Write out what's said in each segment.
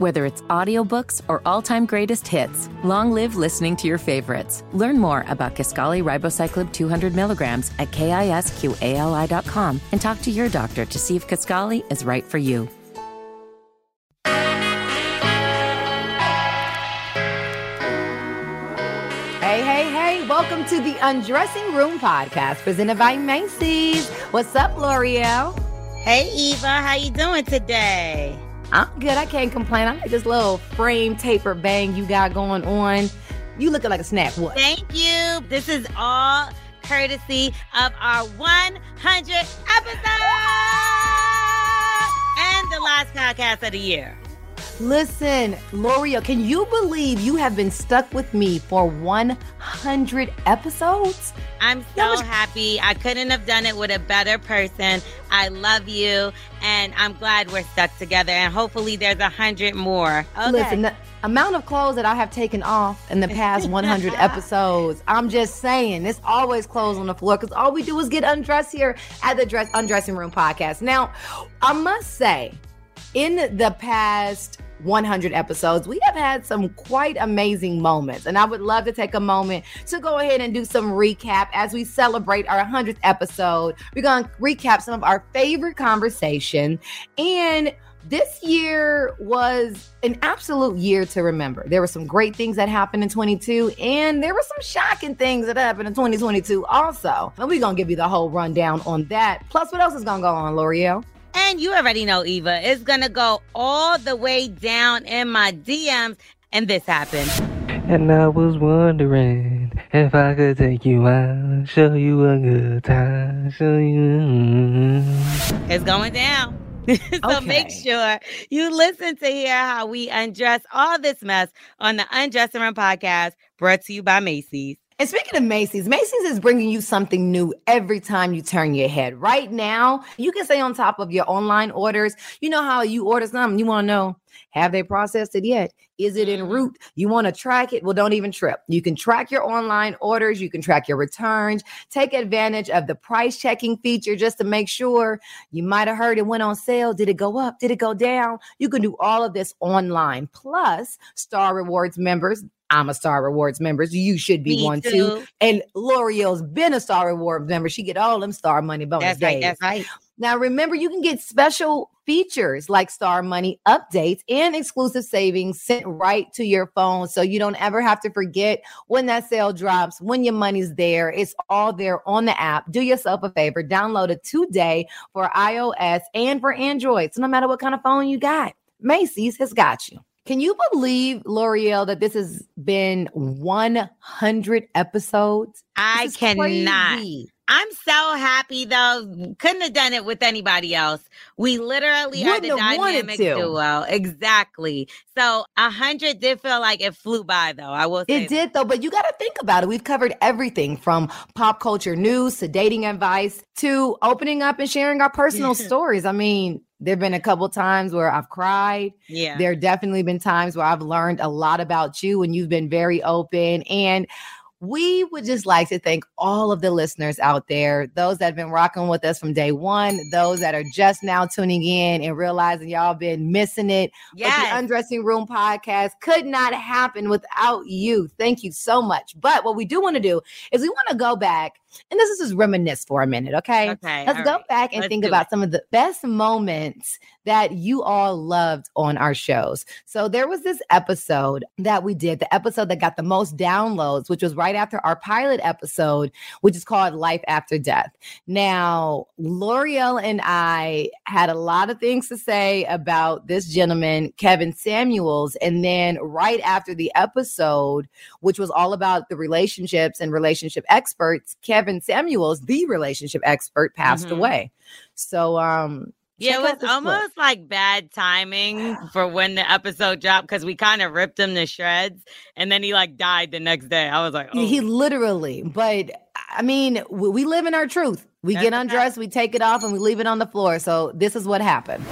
Whether it's audiobooks or all-time greatest hits, long live listening to your favorites. Learn more about Kisqali Ribociclib 200 milligrams at kisqali.com and talk to your doctor to see if Kisqali is right for you. Hey, hey, hey, welcome to the Undressing Room podcast presented by Macy's. What's up, Lore'l? Hey Eva, how you doing today? I'm good. I can't complain. I like this little frame taper bang you got going on. You looking like a snack. What? Thank you. This is all courtesy of our 100 episode and the last podcast of the year. Listen, Lore'l, can you believe you have been stuck with me for 100 episodes? I'm so happy. I couldn't have done it with a better person. I love you, and I'm glad we're stuck together. And hopefully, there's a hundred more. Okay. Listen, the amount of clothes that I have taken off in the past 100 episodes, I'm just saying, it's always clothes on the floor because all we do is get undressed here at the Dress Undressing Room podcast. Now, I must say, in the past 100 episodes, we have had some quite amazing moments. And I would love to take a moment to go ahead and do some recap as we celebrate our 100th episode. We're going to recap some of our favorite conversation. And this year was an absolute year to remember. There were some great things that happened in 22, and there were some shocking things that happened in 2022 also. And we're going to give you the whole rundown on that. Plus, what else is going to go on, Lore'l? And you already know, Eva, it's going to go all the way down in my DMs. And this happened. And I was wondering if I could take you out, show you a good time, show you. Mm-hmm. It's going down. so okay. make sure you listen to hear how we undress all this mess on the Undressing Room podcast brought to you by Macy's. And speaking of Macy's, Macy's is bringing you something new every time you turn your head. Right now, you can stay on top of your online orders. You know how you order something, you want to know have they processed it yet? Is it en mm-hmm. route? You want to track it? Well, don't even trip. You can track your online orders, you can track your returns, take advantage of the price checking feature just to make sure you might have heard it went on sale. Did it go up? Did it go down? You can do all of this online. Plus, Star Rewards members, I'm a Star Rewards member. So you should be Me one too. too. And Lore'l's been a Star Rewards member. She get all them Star Money bonus that's days. Right, that's right. Now remember, you can get special features like Star Money updates and exclusive savings sent right to your phone, so you don't ever have to forget when that sale drops, when your money's there. It's all there on the app. Do yourself a favor, download it today for iOS and for Android. So no matter what kind of phone you got, Macy's has got you. Can you believe, Lore'l, that this has been 100 episodes? I cannot. Crazy. I'm so happy though. Couldn't have done it with anybody else. We literally Wouldn't are the dynamic duo. Exactly. So a hundred did feel like it flew by though. I will It did though, but you got to think about it. We've covered everything from pop culture news to dating advice to opening up and sharing our personal stories. I mean, there have been a couple times where I've cried. Yeah. There have definitely been times where I've learned a lot about you and you've been very open. And we would just like to thank all of the listeners out there, those that have been rocking with us from day one, those that are just now tuning in and realizing y'all been missing it. Yes. But the Undressing Room podcast could not happen without you. Thank you so much. But what we do want to do is we want to go back and this is just reminisce for a minute, okay? Okay. Let's go right. back and Let's think about it. some of the best moments that you all loved on our shows. So there was this episode that we did, the episode that got the most downloads, which was right after our pilot episode, which is called Life After Death. Now, Lore'l and I had a lot of things to say about this gentleman, Kevin Samuels. And then right after the episode, which was all about the relationships and relationship experts, Kevin Samuels, the relationship expert, passed Mhm. away. So, um, Yeah, it was this clip. almost like bad timing for when the episode dropped because we kind of ripped him to shreds and then he like died the next day. I was like, oh. He literally, but I mean, we, we live in our truth. We That's get undressed, we take it off, and we leave it on the floor. So this is what happened.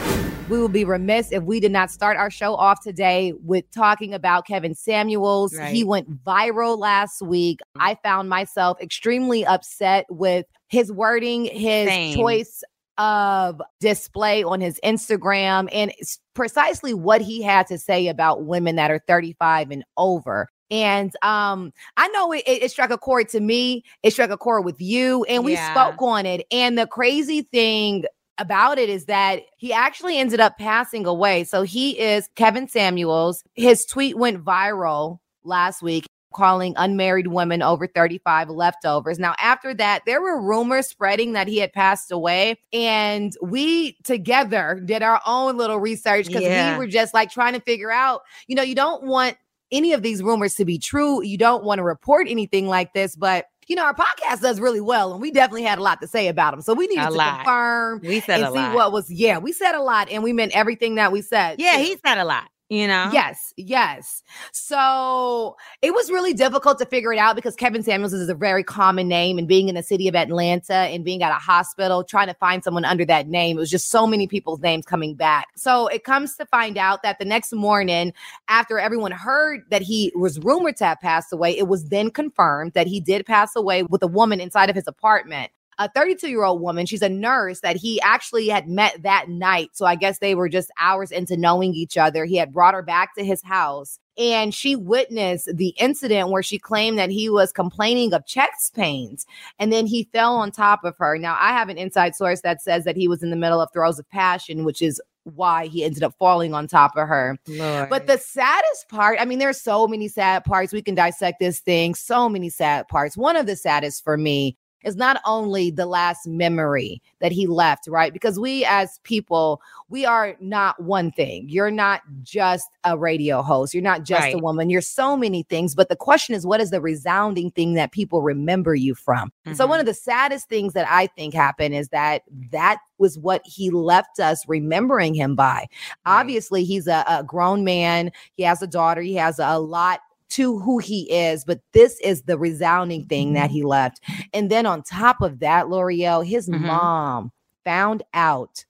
We would be remiss if we did not start our show off today with talking about Kevin Samuels. Right. He went viral last week. I found myself extremely upset with his wording, his Same. choice of display on his Instagram and precisely what he had to say about women that are 35 and over. And um, I know it, it, struck a chord to me. It struck a chord with you, and we yeah. spoke on it. And the crazy thing about it is that he actually ended up passing away. So he is Kevin Samuels. His tweet went viral last week calling unmarried women over 35 leftovers. Now, after that, there were rumors spreading that he had passed away. And we together did our own little research because yeah. we were just like trying to figure out, you know, you don't want any of these rumors to be true. You don't want to report anything like this, but you know, our podcast does really well, and we definitely had a lot to say about them. So we needed a to lot. confirm we said and see lot. what was. Yeah, we said a lot, and we meant everything that we said. Yeah, too. he said a lot you know? Yes, yes. So it was really difficult to figure it out because Kevin Samuels is a very common name, and being in the city of Atlanta and being at a hospital, trying to find someone under that name, it was just so many people's names coming back. So it comes to find out that the next morning, after everyone heard that he was rumored to have passed away, it was then confirmed that he did pass away with a woman inside of his apartment a 32 year old woman. She's a nurse that he actually had met that night. So I guess they were just hours into knowing each other. He had brought her back to his house and she witnessed the incident where she claimed that he was complaining of chest pains and then he fell on top of her. Now, I have an inside source that says that he was in the middle of throes of passion, which is why he ended up falling on top of her. Lord. But the saddest part, I mean, there's so many sad parts. We can dissect this thing, so many sad parts. One of the saddest for me is not only the last memory that he left, right? Because we as people, we are not one thing. You're not just a radio host, you're not just right. a woman, you're so many things. But the question is, what is the resounding thing that people remember you from? Mm-hmm. So, one of the saddest things that I think happened is that that was what he left us remembering him by. Right. Obviously, he's a, a grown man, he has a daughter, he has a lot to who he is, but this is the resounding thing that mm-hmm. he left. And then on top of that, Lore'l, his mm-hmm. mom found out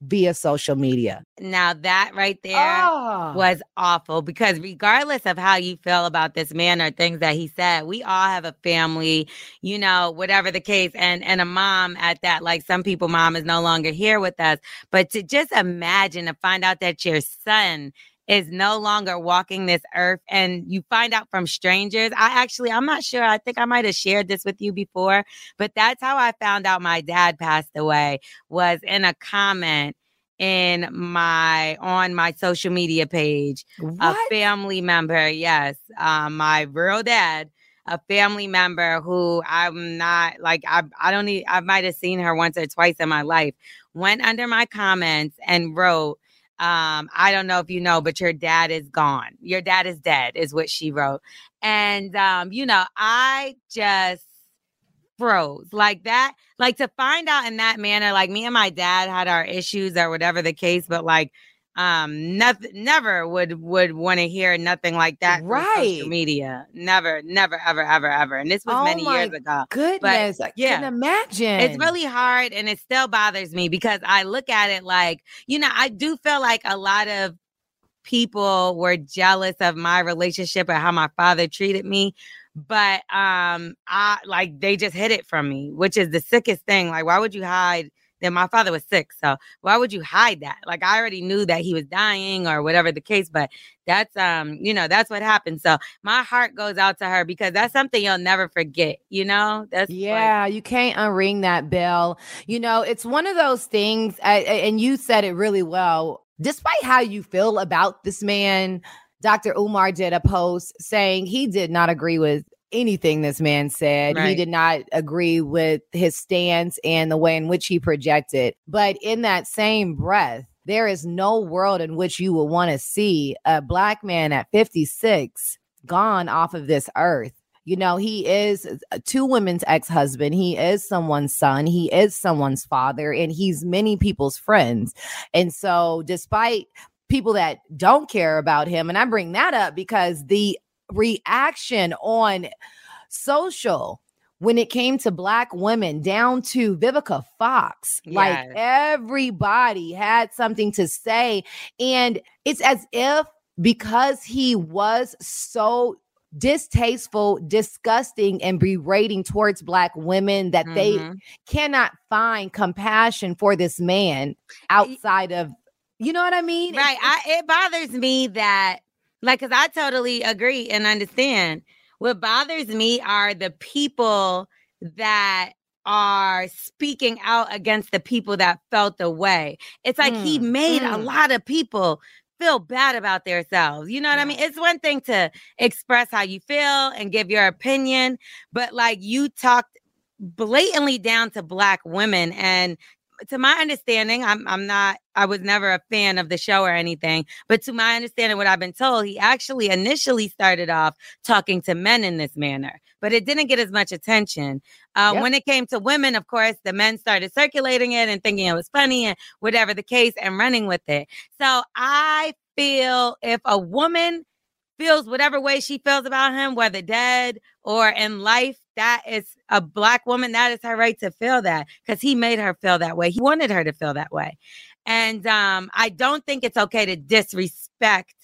via social media. Now that right there oh. was awful because regardless of how you feel about this man or things that he said, we all have a family, you know, whatever the case and and a mom at that like some people mom is no longer here with us, but to just imagine to find out that your son is no longer walking this earth and you find out from strangers. I actually, I'm not sure. I think I might have shared this with you before, but that's how I found out my dad passed away was in a comment in my on my social media page. What? A family member, yes, um, my real dad a family member who I'm not like I I don't need I might have seen her once or twice in my life went under my comments and wrote um, I don't know if you know, but your dad is gone. Your dad is dead, is what she wrote. And um, you know, I just froze like that. Like to find out in that manner, like me and my dad had our issues or whatever the case, but like um nothing never would would want to hear nothing like that right social media. Never never ever ever ever. And this was oh many years ago. Goodness. But, I yeah. can imagine. it's really hard and it still bothers me because i look at it like you know i do feel like a lot of people were jealous of my relationship and how my father treated me. But um i like they just hid it from me which is the sickest thing. Like why would you hide then my father was sick. So why would you hide that? Like I already knew that he was dying or whatever the case, but that's um, you know, that's what happened. So my heart goes out to her because that's something you'll never forget, you know? That's yeah, like- you can't unring that bell. You know, it's one of those things, and you said it really well. Despite how you feel about this man, Dr. Umar did a post saying he did not agree with anything this man said. Right. He did not agree with his stance and the way in which he projected. But in that same breath, there is no world in which you will want to see a black man at 56 gone off of this earth. You know, he is uh, two women's ex husband. He is someone's son. He is someone's father, and he's many people's friends. And so, despite people that don't care about him, and I bring that up because the reaction on social when it came to black women down to Vivica Fox. Yes. Like everybody had something to say. And it's as if because he was so distasteful, disgusting, and berating towards Black women that mm-hmm. they cannot find compassion for this man outside of, you know what I mean? Right. I, it bothers me that, like, because I totally agree and understand. What bothers me are the people that are speaking out against the people that felt the way. It's like mm, he made mm. a lot of people feel bad about themselves. You know what yeah. I mean? It's one thing to express how you feel and give your opinion, but like you talked blatantly down to black women and to my understanding, I'm I'm not I was never a fan of the show or anything, but to my understanding, what I've been told, he actually initially started off talking to men in this manner, but it didn't get as much attention. Uh, yep. When it came to women, of course, the men started circulating it and thinking it was funny and whatever the case and running with it. So I feel if a woman feels whatever way she feels about him, whether dead or in life, that is a black woman. That is her right to feel that because he made her feel that way. He wanted her to feel that way. And um, I don't think it's okay to disrespect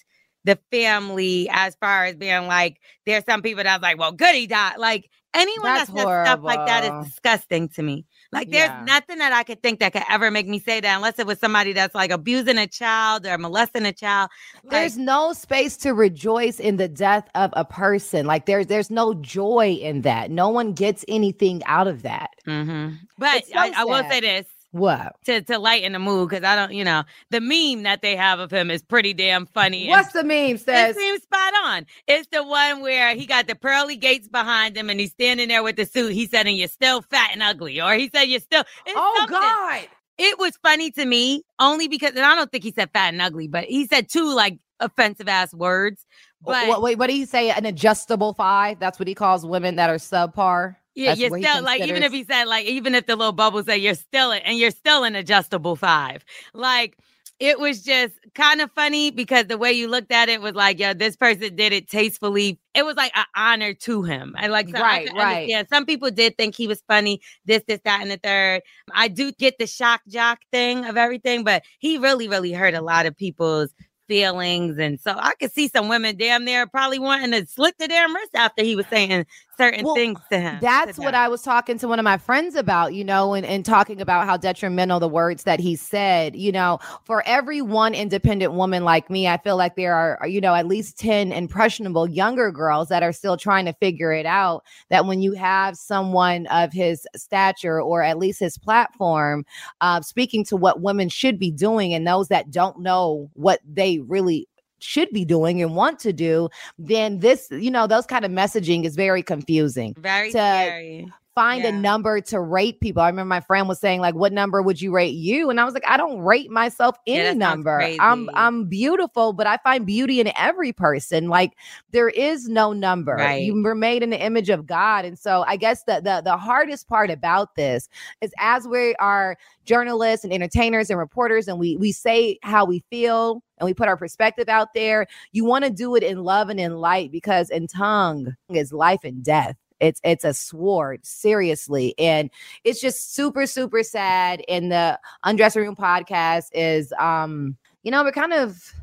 the family as far as being like, there's some people that's like, well, good he died. Like anyone that's that says horrible. stuff like that is disgusting to me. Like there's yeah. nothing that I could think that could ever make me say that unless it was somebody that's like abusing a child or molesting a child. Like, there's no space to rejoice in the death of a person. Like there's there's no joy in that. No one gets anything out of that. Mm-hmm. But so I, I will say this what? To to lighten the mood because I don't, you know, the meme that they have of him is pretty damn funny. What's the meme says? It seems spot on. It's the one where he got the pearly gates behind him and he's standing there with the suit. He said, and you're still fat and ugly. Or he said, you're still. oh, something. God. It was funny to me only because, and I don't think he said fat and ugly, but he said two like offensive ass words. But wait, wait, what do you say? An adjustable five? That's what he calls women that are subpar. Yeah, That's you're still like even if he said like even if the little bubble said you're still it, and you're still an adjustable five. Like it was just kind of funny because the way you looked at it was like, yo, this person did it tastefully. It was like an honor to him. And like, so right, right. Yeah, some people did think he was funny, this, this, that, and the third. I do get the shock jock thing of everything, but he really, really hurt a lot of people's feelings. And so I could see some women damn near probably wanting to slit the damn wrist after he was saying certain well, things to him. That's to what I was talking to one of my friends about, you know, and, and talking about how detrimental the words that he said, you know, for every one independent woman like me, I feel like there are, you know, at least 10 impressionable younger girls that are still trying to figure it out. That when you have someone of his stature or at least his platform uh, speaking to what women should be doing and those that don't know what they really should be doing and want to do, then this, you know, those kind of messaging is very confusing. Very to, scary find yeah. a number to rate people. I remember my friend was saying like, "What number would you rate you?" And I was like, "I don't rate myself any yeah, number. I'm I'm beautiful, but I find beauty in every person. Like there is no number. Right. You were made in the image of God, and so I guess the the the hardest part about this is as we are journalists and entertainers and reporters, and we we say how we feel and we put our perspective out there. You want to do it in love and in light because in tongue is life and death. It's it's a sword, seriously. And it's just super, super sad. And the undressing room podcast is um, you know, we're kind of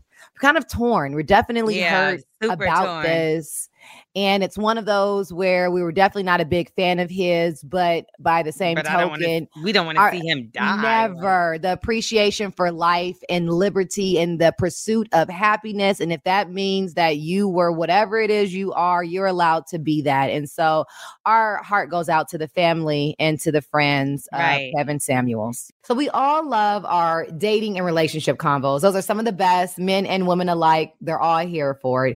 kind of torn. We're definitely yeah, hurt about torn. this. And it's one of those where we were definitely not a big fan of his, but by the same but token, don't wanna, we don't want to see him die. Never. The appreciation for life and liberty and the pursuit of happiness. And if that means that you were whatever it is you are, you're allowed to be that. And so our heart goes out to the family and to the friends right. of Kevin Samuels. So we all love our dating and relationship convos. Those are some of the best, men and women alike. They're all here for it.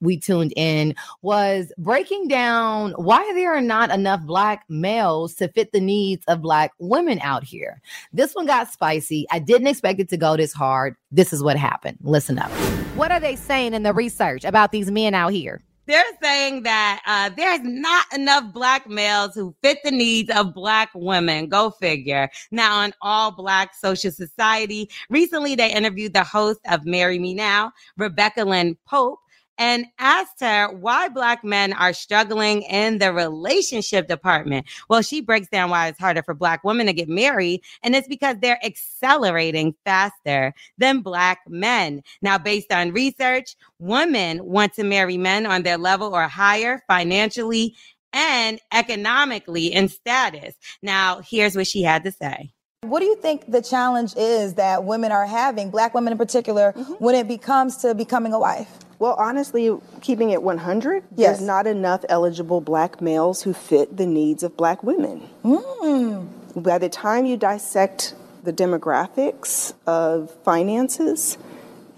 we tuned in was breaking down why there are not enough black males to fit the needs of black women out here. This one got spicy. I didn't expect it to go this hard. This is what happened. Listen up. What are they saying in the research about these men out here? they're saying that uh, there's not enough black males who fit the needs of black women. Go figure. Now, on All Black Social Society, recently they interviewed the host of Marry Me Now, Rebecca Lynn Pope and asked her why black men are struggling in the relationship department. Well, she breaks down why it's harder for black women to get married, and it's because they're accelerating faster than black men. Now, based on research, women want to marry men on their level or higher financially and economically in status. Now, here's what she had to say. What do you think the challenge is that women are having, black women in particular, mm-hmm. when it becomes to becoming a wife? Well, honestly, keeping it 100, yes. there's not enough eligible black males who fit the needs of black women. Mm. By the time you dissect the demographics of finances,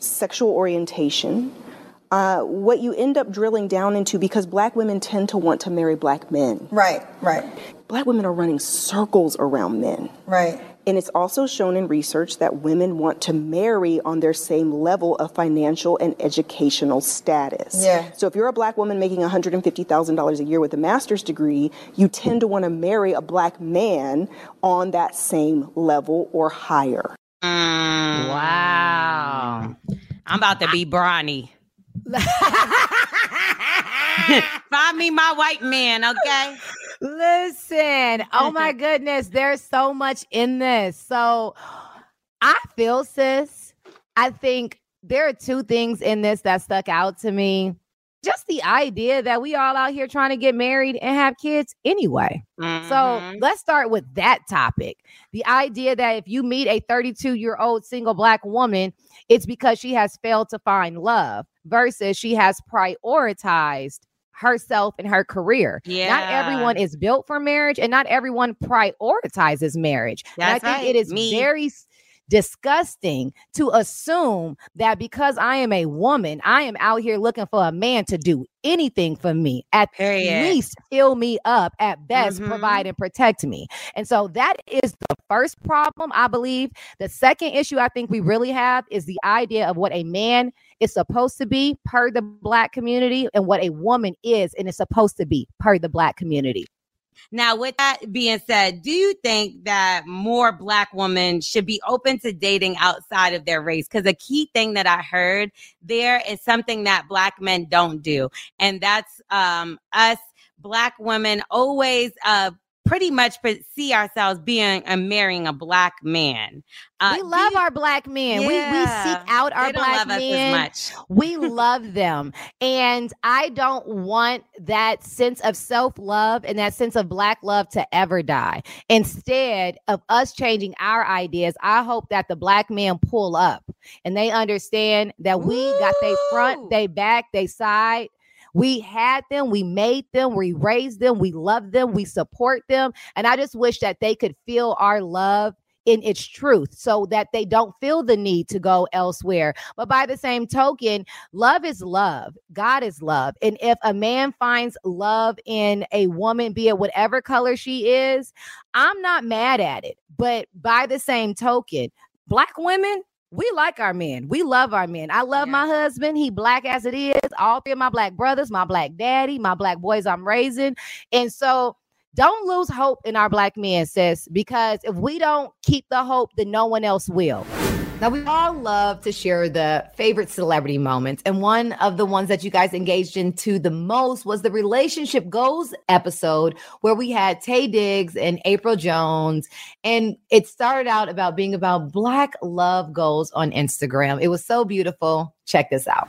sexual orientation, uh, what you end up drilling down into because black women tend to want to marry black men. Right, right. Black women are running circles around men. Right. And it's also shown in research that women want to marry on their same level of financial and educational status. Yeah. So if you're a black woman making $150,000 a year with a master's degree, you tend to want to marry a black man on that same level or higher. Mm, wow. I'm about to be brawny. Find me my white man, okay? Listen, oh my goodness, there's so much in this. So I feel, sis, I think there are two things in this that stuck out to me. Just the idea that we all out here trying to get married and have kids anyway. Mm-hmm. So let's start with that topic. The idea that if you meet a 32 year old single black woman, it's because she has failed to find love versus she has prioritized herself and her career. Yeah. Not everyone is built for marriage and not everyone prioritizes marriage. That's and I think right. it is Me. very disgusting to assume that because I am a woman, I am out here looking for a man to do anything for me, at Period. least fill me up, at best Mhm. provide and protect me. And so that is the first problem, I believe. The second issue I think we really have is the idea of what a man is supposed to be per the black community and what a woman is and is supposed to be per the black community. Now, with that being said, do you think that more black women should be open to dating outside of their race? Because a key thing that I heard there is something that black men don't do, and that's um, us black women always uh, pretty much see ourselves being and marrying a black man. Uh, we love you, our black men. Yeah, we, we seek out our black men. We love them. And I don't want that sense of self love and that sense of black love to ever die. Instead of us changing our ideas, I hope that the black men pull up and they understand that we Ooh. got they front, they back, they side we had them, we made them, we raised them, we love them, we support them. And I just wish that they could feel our love in its truth so that they don't feel the need to go elsewhere. But by the same token, love is love. God is love. And if a man finds love in a woman, be it whatever color she is, I'm not mad at it. But by the same token, black women, we like our men. We love our men. I love yeah. my husband. He black as it is. All three of my black brothers, my black daddy, my black boys I'm raising. And so don't lose hope in our black men, sis, because if we don't keep the hope, then no one else will. Now, we all love to share the favorite celebrity moments. And one of the ones that you guys engaged into the most was the Relationship Goals episode, where we had Taye Diggs and April Jones. And it started out about being about Black love goals on Instagram. It was so beautiful. Check this out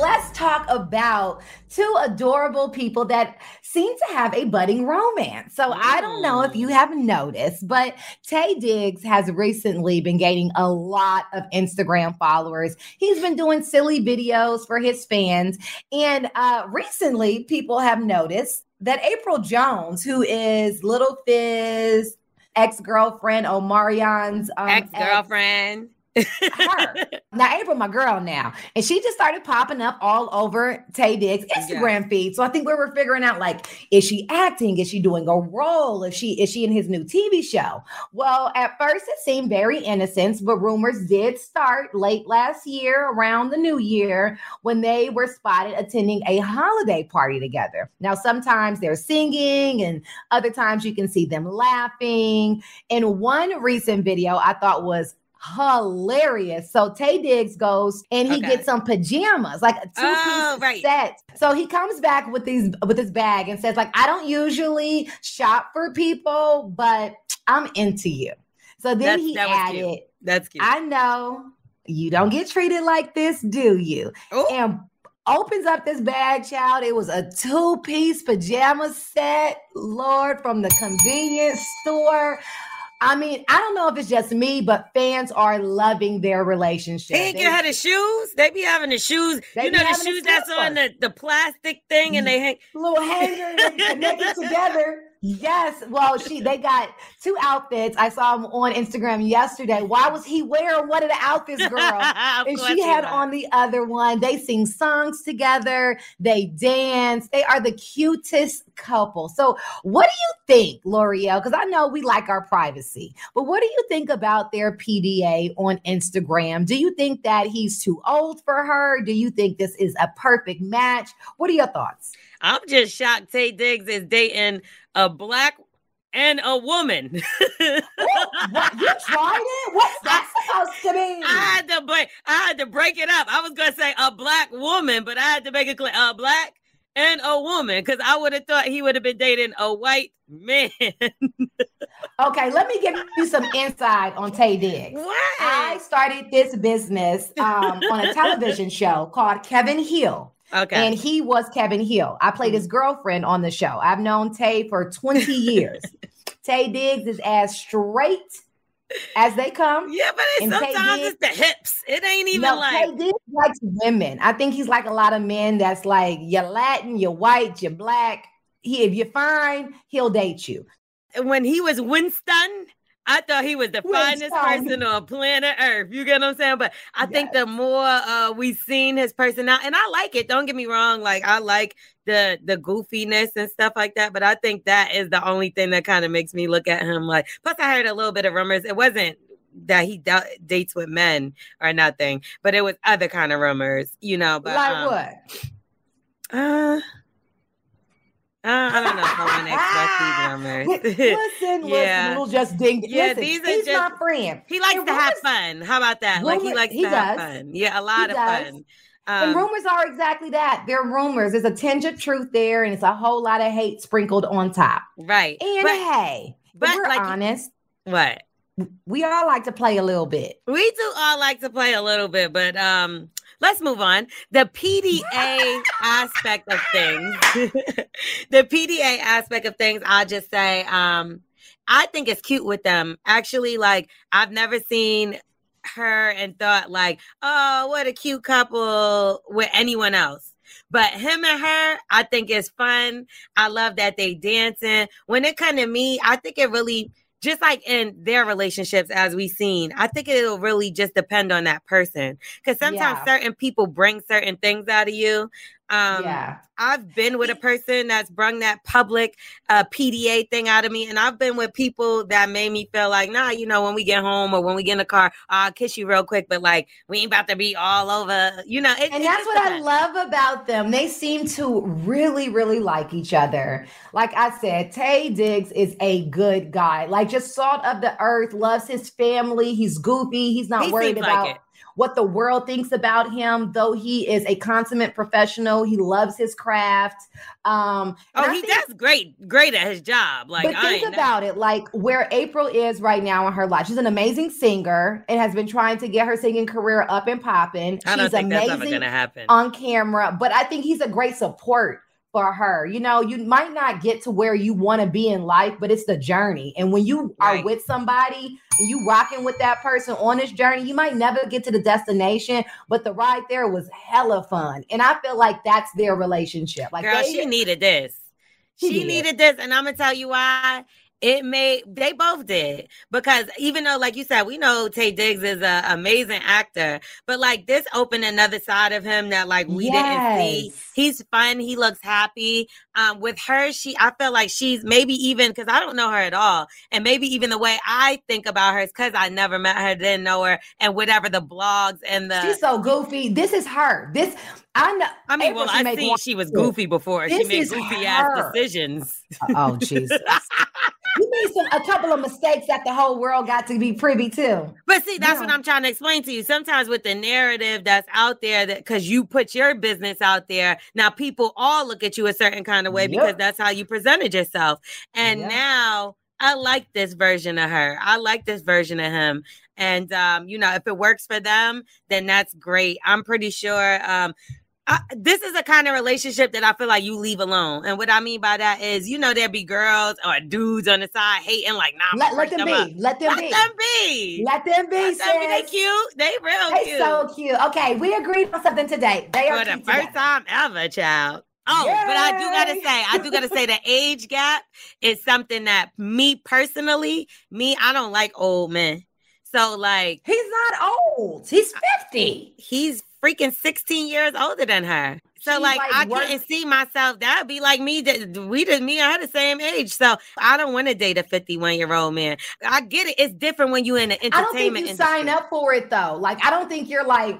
let's talk about two adorable people that seem to have a budding romance. So I don't know if you have noticed, but Taye Diggs has recently been gaining a lot of Instagram followers. He's been doing silly videos for his fans. And uh, recently, people have noticed that April Jones, who is Lil Fizz ex girlfriend, Omarion's um, ex girlfriend her. now April, my girl now, and she just started popping up all over Taye Diggs' Instagram yeah. feed. So I think we were figuring out like, is she acting? Is she doing a role? Is she is she in his new TV show? Well, at first it seemed very innocent, but rumors did start late last year, around the new year, when they were spotted attending a holiday party together. Now sometimes they're singing, and other times you can see them laughing. In one recent video, I thought was hilarious. So Taye Diggs goes and he okay. gets some pajamas, like a two-piece oh, right. set. So he comes back with these with his bag and says, like, I don't usually shop for people, but I'm into you. So then That's, he that added, That's cute. I know you don't get treated like this, do you? Ooh. And opens up this bag, child. It was a two-piece pajama set, Lord, from the convenience store. I mean, I don't know if it's just me, but fans are loving their relationship. He ain't had the shoes. They be having the shoes. You know the shoes that's on the, the plastic thing and they hang little hanger connected together. Yes. Well, she they got two outfits. I saw them on Instagram yesterday. Why was he wearing one of the outfits, girl? and she had on the other one. They sing songs together. They dance. They are the cutest couple. So, what do you think, Lore'l? Because I know we like our privacy, but what do you think about their PDA on Instagram? Do you think that he's too old for her? Do you think this is a perfect match? What are your thoughts? I'm just shocked Taye Diggs is dating a black and a woman. what, you tried it? What's that supposed to mean? I had to break. I had to break it up. I was gonna say a black woman, but I had to make it clear: a black and a woman, because I would have thought he would have been dating a white man. okay, let me give you some insight on Taye Diggs. What? I started this business um, on a television show called Kevin Hill. Okay. And he was Kevin Hill. I played his mm-hmm. girlfriend on the show. I've known Taye for 20 years. Taye Diggs is as straight as they come. Yeah, but it's sometimes Diggs, it's the hips. It ain't even no, like Taye Diggs likes women. I think he's like a lot of men that's like you're Latin, you're white, you're black. He, if you're fine, he'll date you. When he was Winston, I thought he was the finest person on planet Earth. You get what I'm saying? But I yes. think the more uh, we've seen his personality, and I like it. Don't get me wrong. Like I like the the goofiness and stuff like that. But I think that is the only thing that kind of makes me look at him like. Plus, I heard a little bit of rumors. It wasn't that he d- dates with men or nothing, but it was other kind of rumors. You know, but like um, what? Uh uh, I don't know if I want to express these rumors. listen, yeah. listen, we'll just ding. Yeah, listen, these are he's just, my friend. He likes and to rumors, have fun. How about that? Rumors, like he likes he to does. have fun. Yeah, a lot he of does. fun. Um, and rumors are exactly that. They're rumors. There's a tinge of truth there, and it's a whole lot of hate sprinkled on top. Right. And but, hey, but we're like, honest. What? We all like to play a little bit. We do all like to play a little bit, but um, let's move on. The PDA aspect of things, the PDA aspect of things, I'll just say, um, I think it's cute with them. Actually, like I've never seen her and thought like, oh, what a cute couple with anyone else. But him and her, I think it's fun. I love that they dancing. When it come to me, I think it really just like in their relationships as we've seen i think it'll really just depend on that person because sometimes yeah. certain people bring certain things out of you um, yeah. I've been with a person that's brung that public uh, PDA thing out of me, and I've been with people that made me feel like, nah, you know, when we get home or when we get in the car, I'll kiss you real quick, but like we ain't about to be all over, you know. It, and that's what I love about them. They seem to really, really like each other. Like I said, Taye Diggs is a good guy, like just salt of the earth, loves his family. He's goofy. He's not he worried about. Like what the world thinks about him, though he is a consummate professional. He loves his craft. Um, oh, he think, does great, great at his job. Like, but think about it, like where April is right now in her life. She's an amazing singer and has been trying to get her singing career up and popping. Think amazing that's ever gonna happen on camera, but I think he's a great support for her. You know, you might not get to where you want to be in life, but it's the journey. And when you right. are with somebody and you rocking with that person on this journey, you might never get to the destination, but the ride there was hella fun. And I feel like that's their relationship. Like Girl, they, she needed this. She, she needed this, and I'm gonna tell you why. It made they both did because even though like you said we know Taye Diggs is an amazing actor but like this opened another side of him that like we yes. didn't see. He's fun he looks happy um with her she I feel like she's maybe even because I don't know her at all and maybe even the way I think about her is because I never met her didn't know her and whatever the blogs and the she's so goofy. This is her. This I know I mean April, well I seen she was goofy before. This she made goofy her. ass decisions oh Jesus made some a couple of mistakes that the whole world got to be privy to. But see, that's yeah. what I'm trying to explain to you. Sometimes with the narrative that's out there, that because you put your business out there, now people all look at you a certain kind of way yep. because that's how you presented yourself. And yep. now I like this version of her. I like this version of him. And um, you know, if it works for them, then that's great. I'm pretty sure um I, this is a kind of relationship that I feel like you leave alone. And what I mean by that is, you know, there'd be girls or dudes on the side hating, like, nah, let, let them, them, be. Let them let be. Them be. Let them be. Let them be. They cute. They real they cute. so cute. Okay, we agreed on something today. They are for the first time ever, child. Oh, Yay! but I do gotta say, I do gotta say the age gap is something that me personally, me, I don't like old men. So like he's not old. He's 50. He's freaking 16 years older than her. So She's like, I work- couldn't see myself. That'd be like me. We did me. I had the same age, so I don't want to date a 51 year old man. I get it. It's different when you're in the entertainment. I don't think you industry. sign up for it though. Like I don't think you're like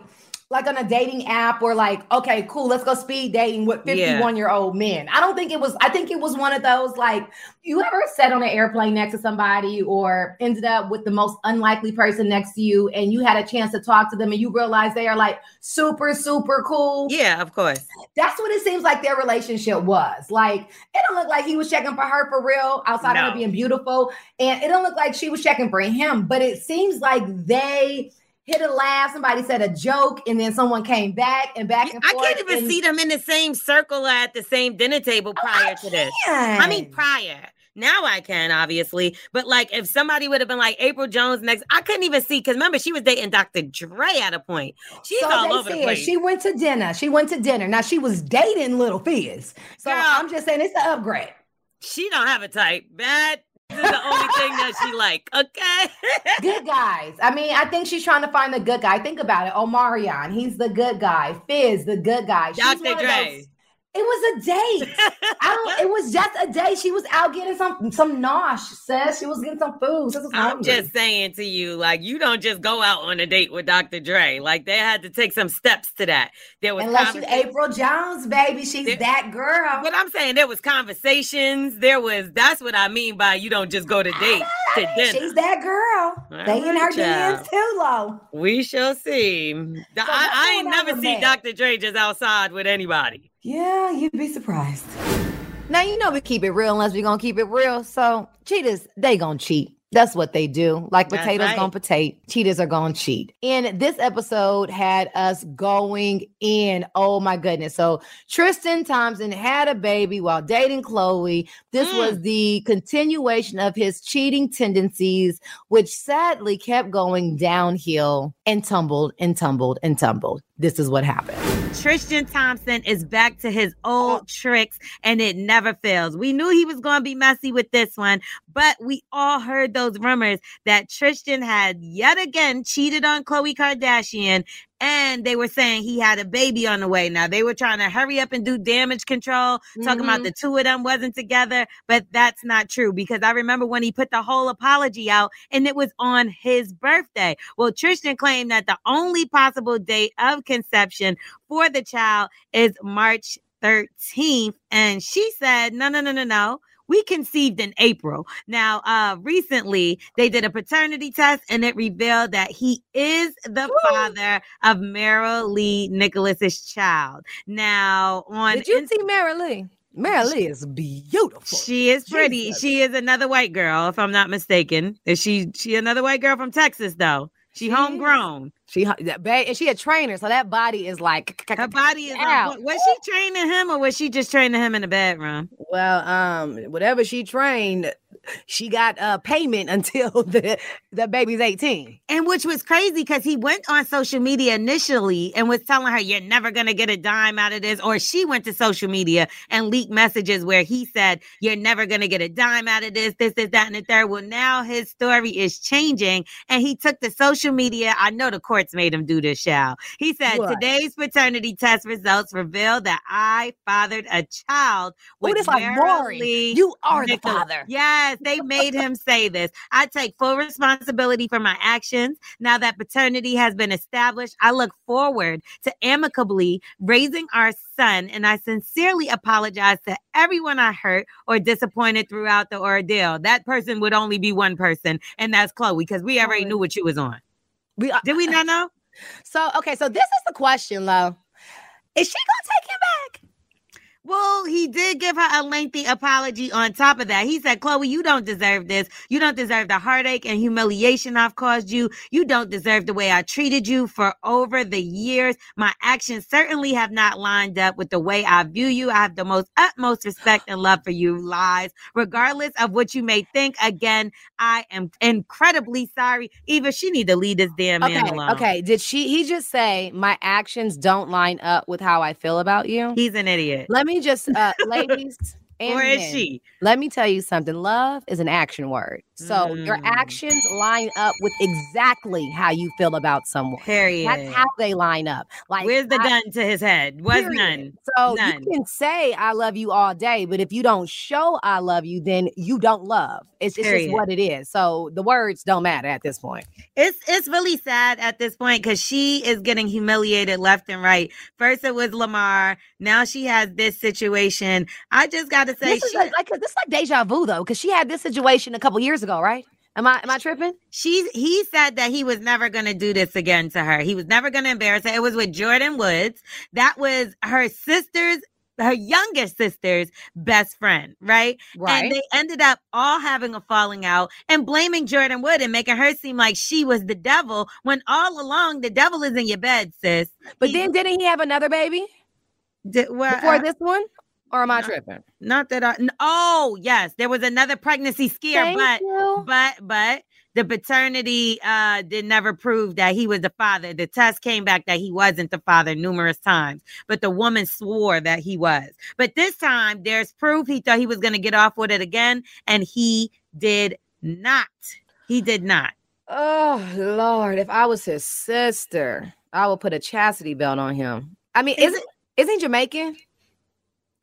like on a dating app or like, okay, cool, let's go speed dating with 51 year old men. I don't think it was, I think it was one of those like, you ever sat on an airplane next to somebody or ended up with the most unlikely person next to you and you had a chance to talk to them and you realize they are like super, super cool? Yeah, of course. That's what it seems like their relationship was. Like, it don't look like he was checking for her for real outside no. of her being beautiful. And it don't look like she was checking for him, but it seems like they, hit a laugh. Somebody said a joke, and then someone came back and back and I forth. I can't even and... see them in the same circle at the same dinner table oh, prior oh, to this. I mean, prior. Now I can, obviously. But like if somebody would have been like April Jones next, I couldn't even see because remember, she was dating Dr. Dre at a point. She's so all over the place. She went to dinner. She went to dinner. Now she was dating Lil Fizz. So Girl, I'm just saying it's an upgrade. She don't have a type. Bad this is the only thing that she like. Okay. good guys. I mean, I think she's trying to find the good guy. Think about it. Omarion, he's the good guy. Fizz, the good guy. She's Dr. Dre. It was a date. I don't. It was just a date. She was out getting some some nosh. Says she was getting some food. I'm just saying to you, like you don't just go out on a date with Dr. Dre. Like they had to take some steps to that. There was unless she's April Jones, baby. She's there, that girl. But I'm saying there was conversations. There was. That's what I mean by you don't just go to date to dinner. She's that girl. All they right, in her DMs too low. We shall see. So I, I ain't never see Dr. Dre just outside with anybody. Yeah, you'd be surprised. Now you know we keep it real unless we're gonna keep it real. So cheaters, they gonna cheat. That's what they do. Like That's potatoes right. gonna potato, cheaters are gonna cheat. And this episode had us going in. Oh my goodness. So Tristan Thompson had a baby while dating Khloe. This mm. was the continuation of his cheating tendencies, which sadly kept going downhill and tumbled and tumbled and tumbled. This is what happened. Tristan Thompson is back to his old tricks and it never fails. We knew he was going to be messy with this one, but we all heard those rumors that Tristan had yet again cheated on Khloe Kardashian and they were saying he had a baby on the way. Now they were trying to hurry up and do damage control, mm-hmm. talking about mm-hmm. the two of them wasn't together, but that's not true because I remember when he put the whole apology out and it was on his birthday. Well, Tristan claimed that the only possible date of conception for the child is March 13th. And she said, no, no, no, no, no we conceived in April. Now, uh, recently they did a paternity test and it revealed that he is the Woo! father of Maralee Nicholas's child. Now, on did you see Meryl Lee? Maralee is beautiful. She is pretty. Jesus. She is another white girl, if I'm not mistaken. Is she she another white girl from Texas though? She, she homegrown. She and she a trainer, so that body is like her body is. Out. was she training him, or was she just training him in the bedroom? Well, um, whatever she trained, she got uh payment until the the baby's 18. And which was crazy because he went on social media initially and was telling her, You're never gonna get a dime out of this. Or she went to social media and leaked messages where he said, You're never gonna get a dime out of this, this, this, that, and the third. Well, now his story is changing. And he took the social media. I know the made him do this, show. He said, what? Today's paternity test results reveal that I fathered a child with Ooh, like. You are the father. Yes, they made him say this. I take full responsibility for my actions. Now that paternity has been established, I look forward to amicably raising our son, and I sincerely apologize to everyone I hurt or disappointed throughout the ordeal. That person would only be one person, and that's Khloe, because we already knew what you was on. We did we not know? So okay, so this is the question, Lo. Is she gonna take him back? Well, he did give her a lengthy apology on top of that. He said, Khloe, you don't deserve this. You don't deserve the heartache and humiliation I've caused you. You don't deserve the way I treated you for over the years. My actions certainly have not lined up with the way I view you. I have the most utmost respect and love for you, lies. Regardless of what you may think, again, I am incredibly sorry. Eva, she need to leave this damn okay, man alone. Okay, did she he just say my actions don't line up with how I feel about you? He's an idiot. Let me just, uh, ladies, or is men, she? Let me tell you something. Love is an action word. So mm. your actions line up with exactly how you feel about someone. Period. That's how they line up. Like where's the I, gun to his head? Was period. none. So none. you can say I love you all day, but if you don't show I love you, then you don't love. It's, it's just what it is. So the words don't matter at this point. It's it's really sad at this point because she is getting humiliated left and right. First it was Lamar. Now she has this situation. I just got to say, this she, is like, like this is like deja vu though, because she had this situation a couple years ago, right? Am I am I tripping? She's he said that he was never gonna do this again to her. He was never gonna embarrass her. It was with Jordan Woods. That was her sister's her youngest sister's best friend, right? Right. And they ended up all having a falling out and blaming Jordan Wood and making her seem like she was the devil when all along the devil is in your bed, sis. But he, then didn't he have another baby? Did, well, before uh, this one? Or am I tripping? Not that I. Oh yes, there was another pregnancy scare, Thank but you. but but the paternity uh did never prove that he was the father. The test came back that he wasn't the father numerous times, but the woman swore that he was. But this time there's proof he thought he was going to get off with it again, and he did not. He did not. Oh Lord, if I was his sister, I would put a chastity belt on him. I mean, isn't isn't Jamaican?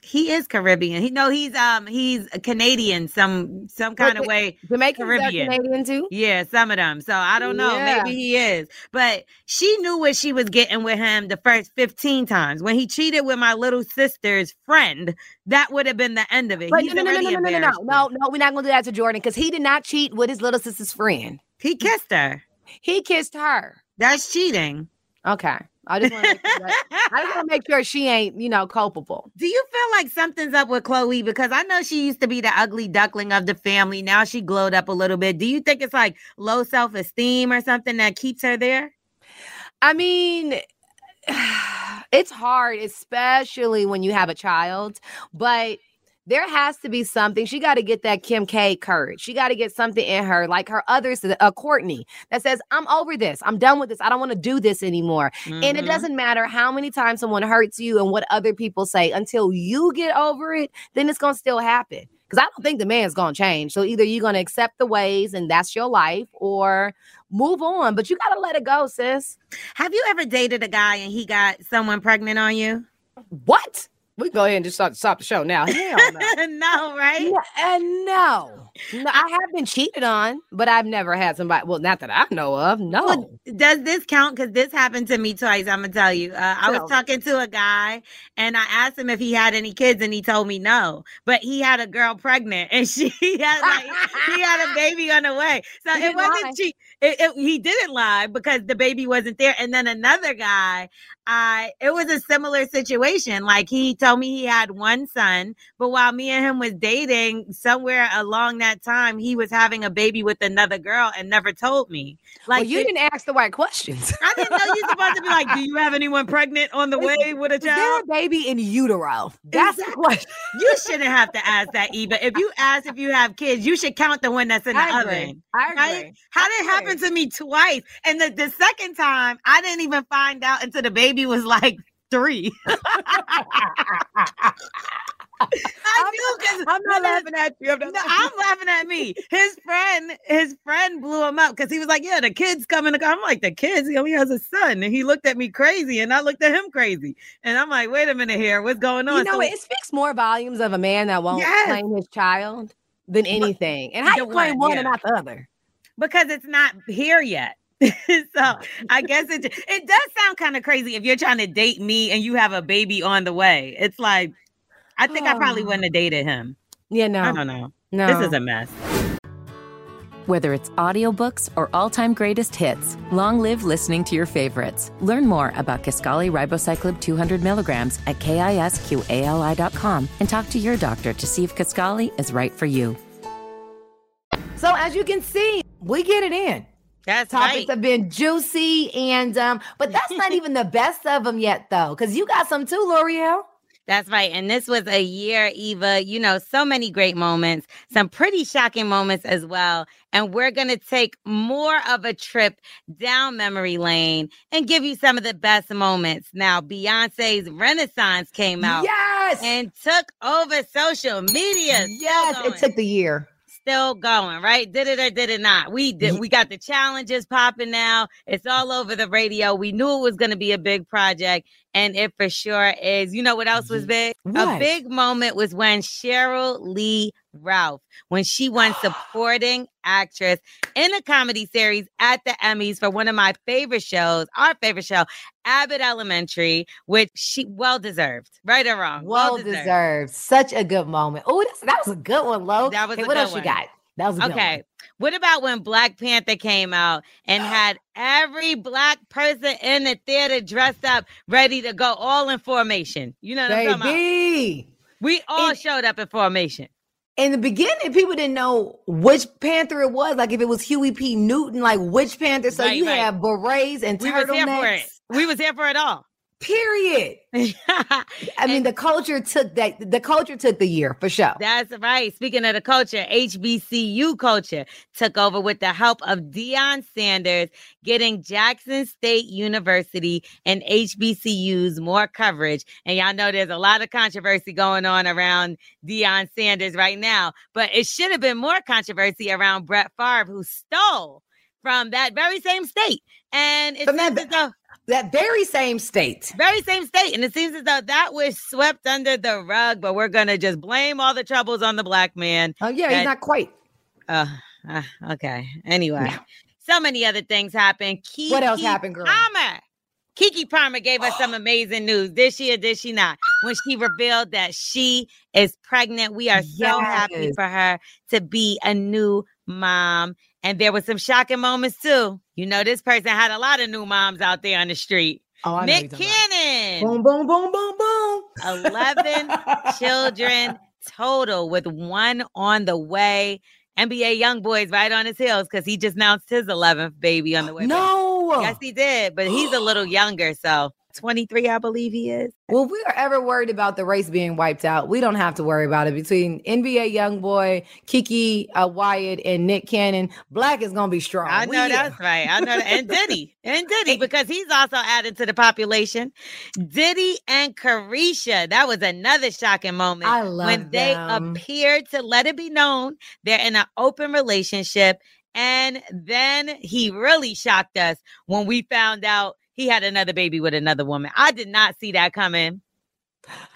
He is Caribbean. He no, he's um he's a Canadian, some some kind of way. Jamaican Caribbean. Canadian too. Yeah, some of them. So I don't know. Yeah. Maybe he is. But she knew what she was getting with him the first 15 times. When he cheated with my little sister's friend, that would have been the end of it. But he's no, no, no, no, no, no, no, no, no, no, we're not gonna do that to Jordan because he did not cheat with his little sister's friend. He kissed her. He kissed her. That's cheating. Okay. I just want to sure I just want to make sure she ain't, you know, culpable. Do you feel like something's up with Khloe? Because I know she used to be the ugly duckling of the family. Now she glowed up a little bit. Do you think it's like low self esteem or something that keeps her there? I mean, it's hard, especially when you have a child, but there has to be something. She got to get that Kim K courage. She got to get something in her, like her others, uh, Kourtney, that says, I'm over this. I'm done with this. I don't want to do this anymore. Mm-hmm. And it mm-hmm. doesn't matter how many times someone hurts you and what other people say until you get over it, then it's going to still happen. Because I don't think the man's going to change. So either you're going to accept the ways and that's your life or move on. But you got to let it go, sis. Have you ever dated a guy and he got someone pregnant on you? What? We go ahead and just stop, stop the show now. Hell no. no, right? No, and no. no. I have been cheated on, but I've never had somebody. Well, not that I know of. No. Well, does this count? Because this happened to me twice. I'm gonna tell you. Uh, I was talking to a guy, and I asked him if he had any kids, and he told me no. But he had a girl pregnant, and she had like he had a baby on the way. So it wasn't cheat. it, it, he didn't lie because the baby wasn't there. And then another guy, I it was a similar situation. Like he told me he had one son, but while me and him was dating, somewhere along that time, he was having a baby with another girl and never told me. Like well, you didn't ask the right questions. I didn't know you were supposed to be like, "Do you have anyone pregnant on the way with a child?" Is there a baby in utero? That's exactly. the question. you shouldn't have to ask that, Eva. If you ask if you have kids, you should count the one that's in the I oven. I agree. Right? How did it happen to me twice? And the, the second time, I didn't even find out until the baby was like three. I do because I'm not laughing at you. I'm, no, I'm laughing at me. His friend, his friend blew him up because he was like, "Yeah, the kid's coming." To I'm like, "The kids? He only has a son." And he looked at me crazy, and I looked at him crazy. And I'm like, "Wait a minute here, what's going on?" You know, so, it speaks more volumes of a man that won't yes. claim his child than anything. And how you claim one yeah. and not the other? Because it's not here yet. so I guess it it does sound kind of crazy if you're trying to date me and you have a baby on the way. It's like I think oh. I probably oh. wouldn't have dated him. Yeah, no. I don't know. No. This is a mess. Whether it's audiobooks or all-time greatest hits, long live listening to your favorites. Learn more about Kisqali Ribociclib 200 milligrams at kisqali.com and talk to your doctor to see if Kisqali is right for you. So as you can see, we get it in. That's topics right. have been juicy, and um, but that's not even the best of them yet, though, because you got some too, Lore'l. That's right. And this was a year, Eva, you know, so many great moments, some pretty shocking moments as well. And we're going to take more of a trip down memory lane and give you some of the best moments. Now, Beyonce's Renaissance came out. Yes. And took over social media. Yes. It took the year still going, right? Did it or did it not? We did. Mm-hmm. We got the challenges popping now. It's all over the radio. We knew it was going to be a big project, and it for sure is. You know what else was big? What? A big moment was when Sheryl Lee Ralph, when she won supporting actress in a comedy series at the Emmys for one of my favorite shows, our favorite show, Abbott Elementary, which she well deserved, right or wrong? Well, well deserved. deserved. Such a good moment. Oh, that was a good one, Lo. That was hey, what else one. you got? That was okay. What about when Black Panther came out and had every black person in the theater dressed up, ready to go, all in formation? You know what Baby. I'm talking about? We all it, showed up in formation. In the beginning, people didn't know which Panther it was. Like if it was Huey P. Newton, like which Panther. So right, you right. have berets and we turtlenecks. Was here for it. We was there for it all. Period. I mean, the culture took that. The culture took the year for sure. That's right. Speaking of the culture, HBCU culture took over with the help of Deion Sanders, getting Jackson State University and HBCUs more coverage. And y'all know there's a lot of controversy going on around Deion Sanders right now, but it should have been more controversy around Brett Favre, who stole from that very same state. And it's that, that very same state. Very same state. And it seems as though that was swept under the rug, but we're going to just blame all the troubles on the black man. Oh, yeah, that, he's not quite. Uh, uh, okay. Anyway, yeah. so many other things happened. Keke what else happened, girl? Palmer. Keke Palmer gave us some amazing news. Did she or did she not? When she revealed that she is pregnant, we are yes. so happy for her to be a new mom. And there were some shocking moments too. You know, this person had a lot of new moms out there on the street. Oh, I Nick Cannon. Boom, boom, boom, boom, boom. 11 children total with one on the way. NBA YoungBoys right on his heels because he just announced his 11th baby on the way. No. Back. Yes, he did, but he's a little younger. So 23, I believe he is. Well, if we are ever worried about the race being wiped out, we don't have to worry about it. Between NBA YoungBoy, Keke uh, Wyatt, and Nick Cannon, Black is gonna be strong. I know we, that's right. I know that. And Diddy. And Diddy, because he's also added to the population. Diddy and Caresha, That was another shocking moment. I love when they appeared to let it be known they're in an open relationship. And then he really shocked us when we found out he had another baby with another woman. I did not see that coming.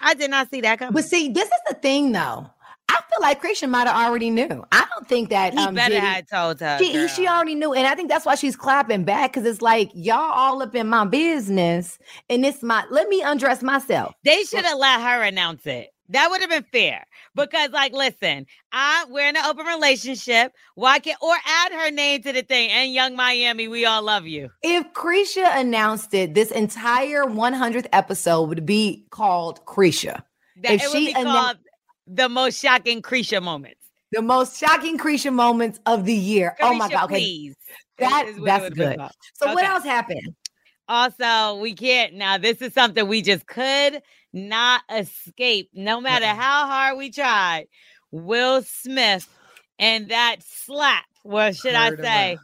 I did not see that coming. But see, this is the thing though. I feel like Christian might have already knew. I don't think that he um, better Diddy, had told her. She, she already knew, and I think that's why she's clapping back because it's like y'all all up in my business, and it's my let me undress myself. They should have let her announce it. That would have been fair because, like, listen, I we're in an open relationship. Why can't or add her name to the thing? And Young Miami, we all love you. If Caresha announced it, this entire 100th episode would be called Caresha. That, if it she would be called the most shocking Caresha moments. The most shocking Caresha moments of the year. Caresha, oh my god! Okay, please. that that's good. So okay. what else happened? Also, we can't now. This is something we just could not escape, no matter how hard we tried. Will Smith and that slap, what should I say?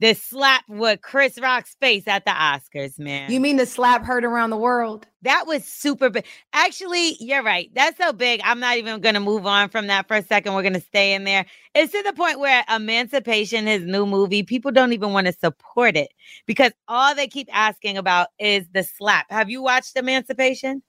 The slap with Chris Rock's face at the Oscars, man. You mean the slap heard around the world? That was super big. Actually, you're right. That's so big. I'm not even going to move on from that for a second. We're going to stay in there. It's to the point where Emancipation, his new movie, people don't even want to support it because all they keep asking about is the slap. Have you watched Emancipation?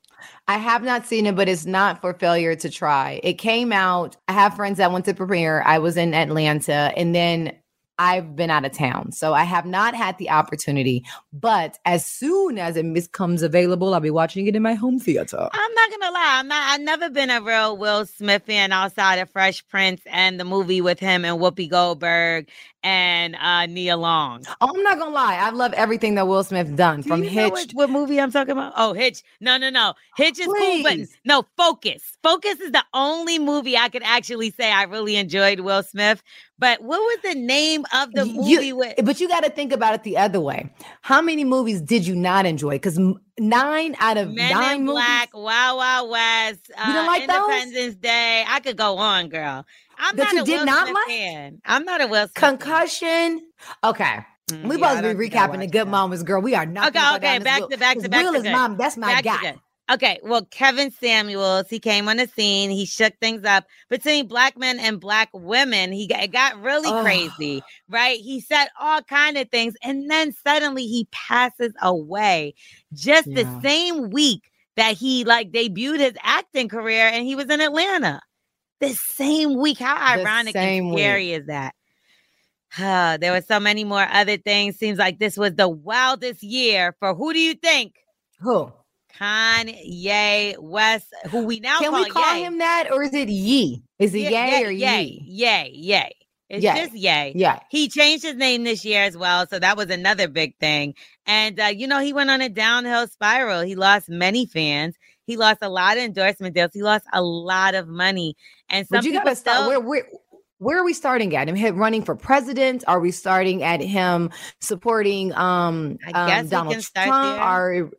I have not seen it, but it's not for failure to try. It came out. I have friends that went to premiere. I was in Atlanta, and then I've been out of town, so I have not had the opportunity. But as soon as it becomes available, I'll be watching it in my home theater. I'm not gonna lie, I'm not. I've never been a real Will Smith fan outside of Fresh Prince and the movie with him and Whoopi Goldberg and uh Nia Long. Oh, I'm not gonna lie, I love everything that Will Smith done Do from Hitch. What, what, movie I'm talking about? Oh, Hitch. No, no, no. Hitch is Please. cool, but no, Focus. Focus is the only movie I could actually say I really enjoyed Will Smith. But what was the name of the movie? You, with- but you got to think about it the other way. How many movies did you not enjoy? Because nine out of Men nine in movies. Black, Wild Wild West, uh, you don't like Independence those? Day. I could go on, girl. I'm that not you a did not like? fan. I'm not a Will Smith Concussion. Okay. Mm, we yeah, supposed to be recapping the good that. moments, girl. We are not. Okay, okay, back to back to back Will to is good. mom. That's my back guy. Okay, well, Kevin Samuels, he came on the scene. He shook things up between black men and black women. He got, it got really oh. crazy, right? He said all kind of things, and then suddenly he passes away just yeah. the same week that he like debuted his acting career, and he was in Atlanta. The same week. How ironic and scary week. is that? Uh, there were so many more other things. Seems like this was the wildest year for who do you think? Who? Kanye West, who we now can call we call Ye. him that, or is it Ye? Is it yeah, Ye or Ye? Ye? Ye, Ye. It's Ye. just Ye. Yeah. He changed his name this year as well, so that was another big thing. And uh, you know, he went on a downhill spiral. He lost many fans. He lost a lot of endorsement deals. He lost a lot of money. And some but you gotta start still, where, where where are we starting at? Him running for president? Are we starting at him supporting um, I guess um donald can start trump? are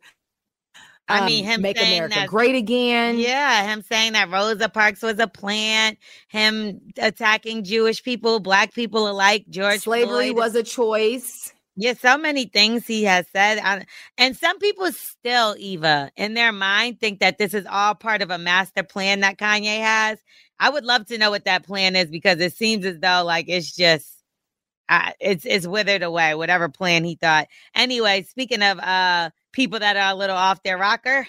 I mean, um, him make saying america that- great again? Yeah, him saying that Rosa Parks was a plant, him attacking Jewish people, black people alike, George slavery Floyd. was a choice Yeah, so many things he has said. And some people still, Eva, in their mind, think that this is all part of a master plan that Kanye has. I would love to know what that plan is because it seems as though like it's just uh, it's it's withered away, whatever plan he thought. Anyway, speaking of uh people that are a little off their rocker,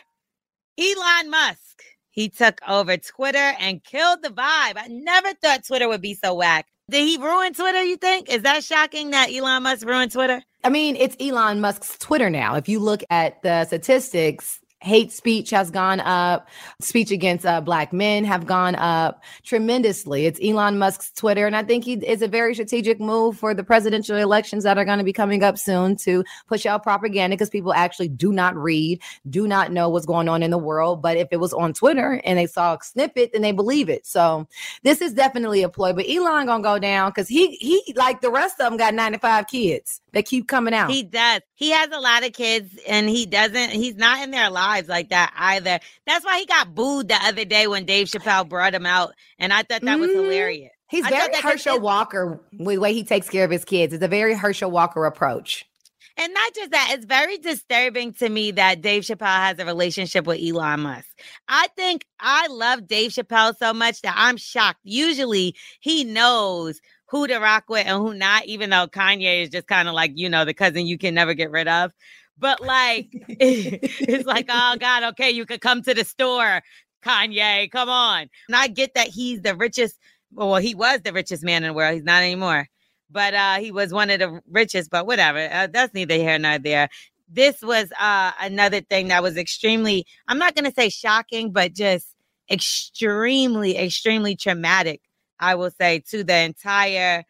Elon Musk. He took over Twitter and killed the vibe. I never thought Twitter would be so whack. Did he ruin Twitter, you think? Is that shocking that Elon Musk ruined Twitter? i mean it's elon musk's twitter now if you look at the statistics hate speech has gone up. Speech against uh, black men have gone up tremendously. It's elon musk's twitter and i think he is a very strategic move for the presidential elections that are going to be coming up soon to push out propaganda because people actually do not read do not know what's going on in the world. But if it was on twitter and they saw a snippet then they believe it. So this is definitely a ploy but elon gonna go down because he he like the rest of them got 95 kids that keep coming out. He does. He has a lot of kids and he doesn't, he's not in their lives like that either. That's why he got booed the other day when Dave Chappelle brought him out. And I thought that was Mhm. hilarious. He's I very thought that 'cause Herschel his- Walker with the way he takes care of his kids. It's a very Herschel Walker approach. And not just that, it's very disturbing to me that Dave Chappelle has a relationship with Elon Musk. I think I love Dave Chappelle so much that I'm shocked. Usually he knows who to rock with and who not, even though Kanye is just kind of like, you know, the cousin you can never get rid of. But like, it's like, oh God, okay, you could come to the store, Kanye, come on. And I get that he's the richest, well, he was the richest man in the world. He's not anymore but uh he was one of the richest but whatever uh, that's neither here nor there this was uh another thing that was extremely i'm not going to say shocking but just extremely, extremely traumatic, I will say, to the entire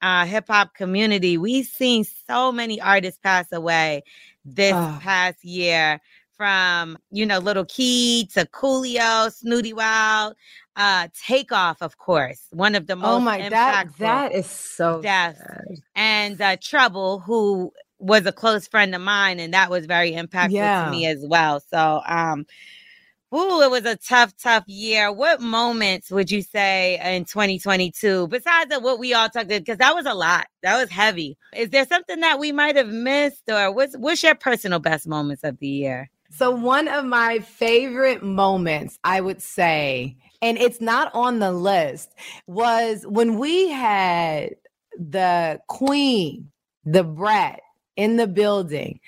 uh, hip hop community. We've seen so many artists pass away this oh. past year from, you know, Lil Keed to Coolio, Snootie Wild, uh, Takeoff, of course, one of the oh most oh my, that, that is so deaths. And uh, Trouble, who was a close friend of mine, and that was very impactful yeah. to me as well. So, um, Ooh, it was a tough, tough year. What moments would you say in 2022, besides what we all talked about? Because that was a lot. That was heavy. Is there something that we might have missed, or what's what's your personal best moments of the year? So one of my favorite moments, I would say, and it's not on the list, was when we had the Queen, the Brat, in the building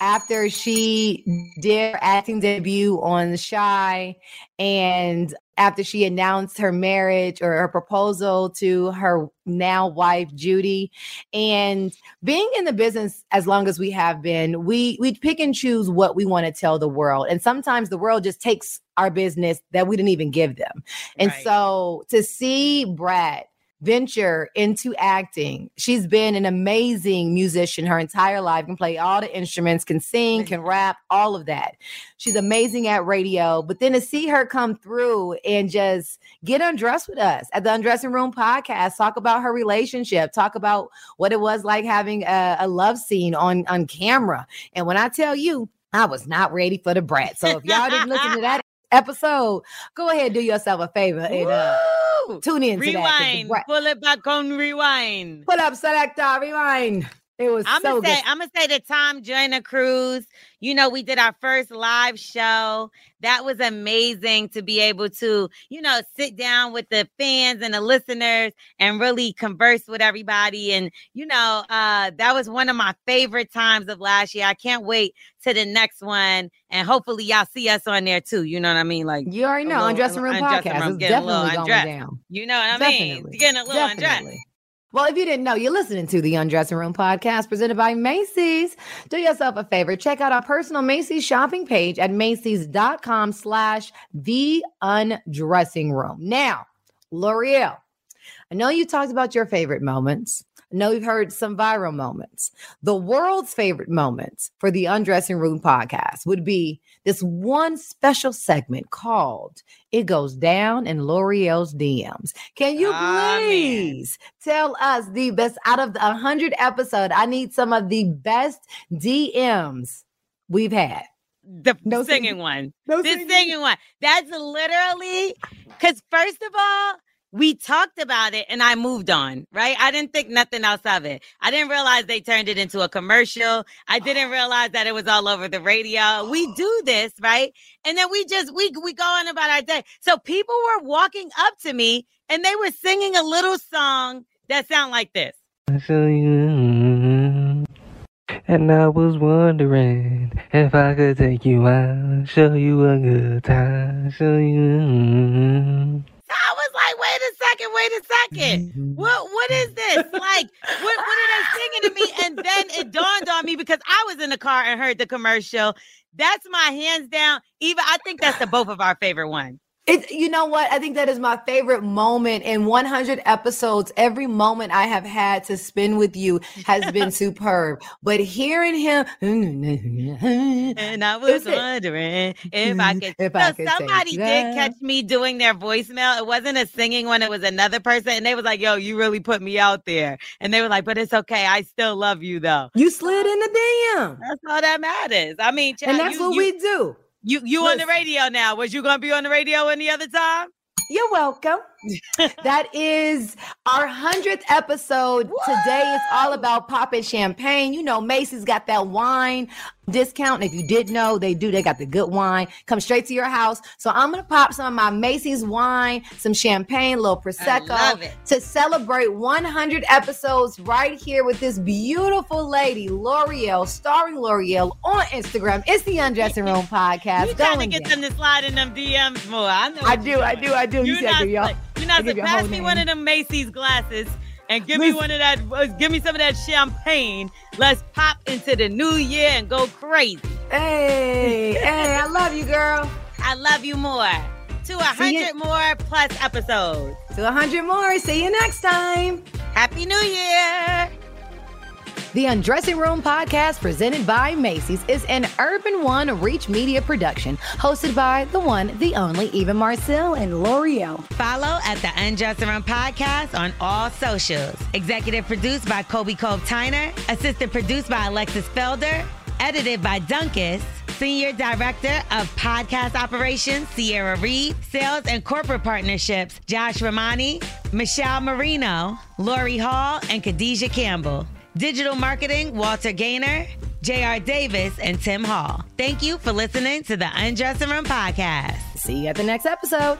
after she did her acting debut on The Chi and after she announced her marriage or her proposal to her now wife Judy. And being in the business as long as we have been we we pick and choose what we want to tell the world. And sometimes the world just takes our business that we didn't even give them. And right. so to see Brat venture into acting. She's been an amazing musician her entire life, can play all the instruments, can sing, can rap, all of that. She's amazing at radio. But then to see her come through and just get undressed with us at the Undressing Room podcast, talk about her relationship, talk about what it was like having a, a love scene on, on camera. And when I tell you, I was not ready for the brat. So if y'all didn't listen to that episode, go ahead, do yourself a favor and uh, tune in. Rewind. That, Pull it back on rewind. Pull up selector. Rewind. It was I'm so gonna say, I'm gonna say the Tom Joyner cruise. You know, we did our first live show. That was amazing to be able to, you know, sit down with the fans and the listeners and really converse with everybody. And, you know, uh, that was one of my favorite times of last year. I can't wait to the next one. And hopefully y'all see us on there too. You know what I mean? Like you already know, undressing room podcast. Room, definitely going down. You know what I mean? Getting a little definitely. undressed. Well, if you didn't know, you're listening to the Undressing Room podcast presented by Macy's. Do yourself a favor. Check out our personal Macy's shopping page at Macy's.com slash the undressing room. Now, Lore'l, I know you talked about your favorite moments. Know you've heard some viral moments. The world's favorite moments for the Undressing Room podcast would be this one special segment called It Goes Down in Lore'l's DMs. Can you ah, please tell us the best out of the 100 episode? I need some of the best DMs we've had. The no singing, singing one. No the singing. singing one. That's literally because, first of all, we talked about it and I moved on, right? I didn't think nothing else of it. I didn't realize they turned it into a commercial. I didn't ah. realize that it was all over the radio. We oh. do this, right? And then we just we we go on about our day. So people were walking up to me and they were singing a little song that sound like this. And I was wondering if I could take you out, show you a good time, show you. I was like, wait a second, wait a second. Mm-hmm. What what is this? Like, what what are they singing to me? And then it dawned on me because I was in the car and heard the commercial. That's my hands down. Eva, I think that's the both of our favorite one. It, you know what? I think that is my favorite moment in 100 episodes. Every moment I have had to spend with you has been superb. But hearing him, and I was wondering if I mm-hmm. could. If I could somebody did catch me doing their voicemail. It wasn't a singing one; it was another person, and they was like, "Yo, you really put me out there." And they were like, "But it's okay. I still love you, though." You slid in the DM. That's all that matters. I mean, and that's you, what you, we do. You you Listen. on the radio now. Was you gonna be on the radio any other time? You're welcome. that is our 100th episode. Today is all about popping champagne. You know, Macy's got that wine discount. if you didn't know, they do. They got the good wine. Come straight to your house. So I'm gonna pop some of my Macy's wine, some champagne, a little prosecco to celebrate 100 episodes right here with this beautiful lady, Lore'l, starring Lore'l on Instagram. It's the Undressing Room podcast. You trying to get them to slide in them DMs more? I know. I do. I do. I do. You, you not, y'all. You're not to pass me name. one of them Macy's glasses and give Listen. me one of that. Uh, give me some of that champagne. Let's pop into the new year and go crazy. Hey, hey, I love you, girl. I love you more. to a hundred more plus episodes. To a hundred more. See you next time. Happy New Year. The Undressing Room podcast presented by Macy's is an Urban One Reach Media production, hosted by the one, the only Eva Marcille and Lore'l. Follow at the Undressing Room podcast on all socials. Executive produced by Kobe Cove Tyner, assistant produced by Alexis Felder, edited by Dunkus. Senior Director of Podcast Operations, Sierra Reed, Sales and Corporate Partnerships, Josh Romani, Michelle Marino, Lori Hall, and Khadijah Campbell. Digital Marketing, Walter Gaynor, J.R. Davis, and Tim Hall. Thank you for listening to the Undressing Room Podcast. See you at the next episode.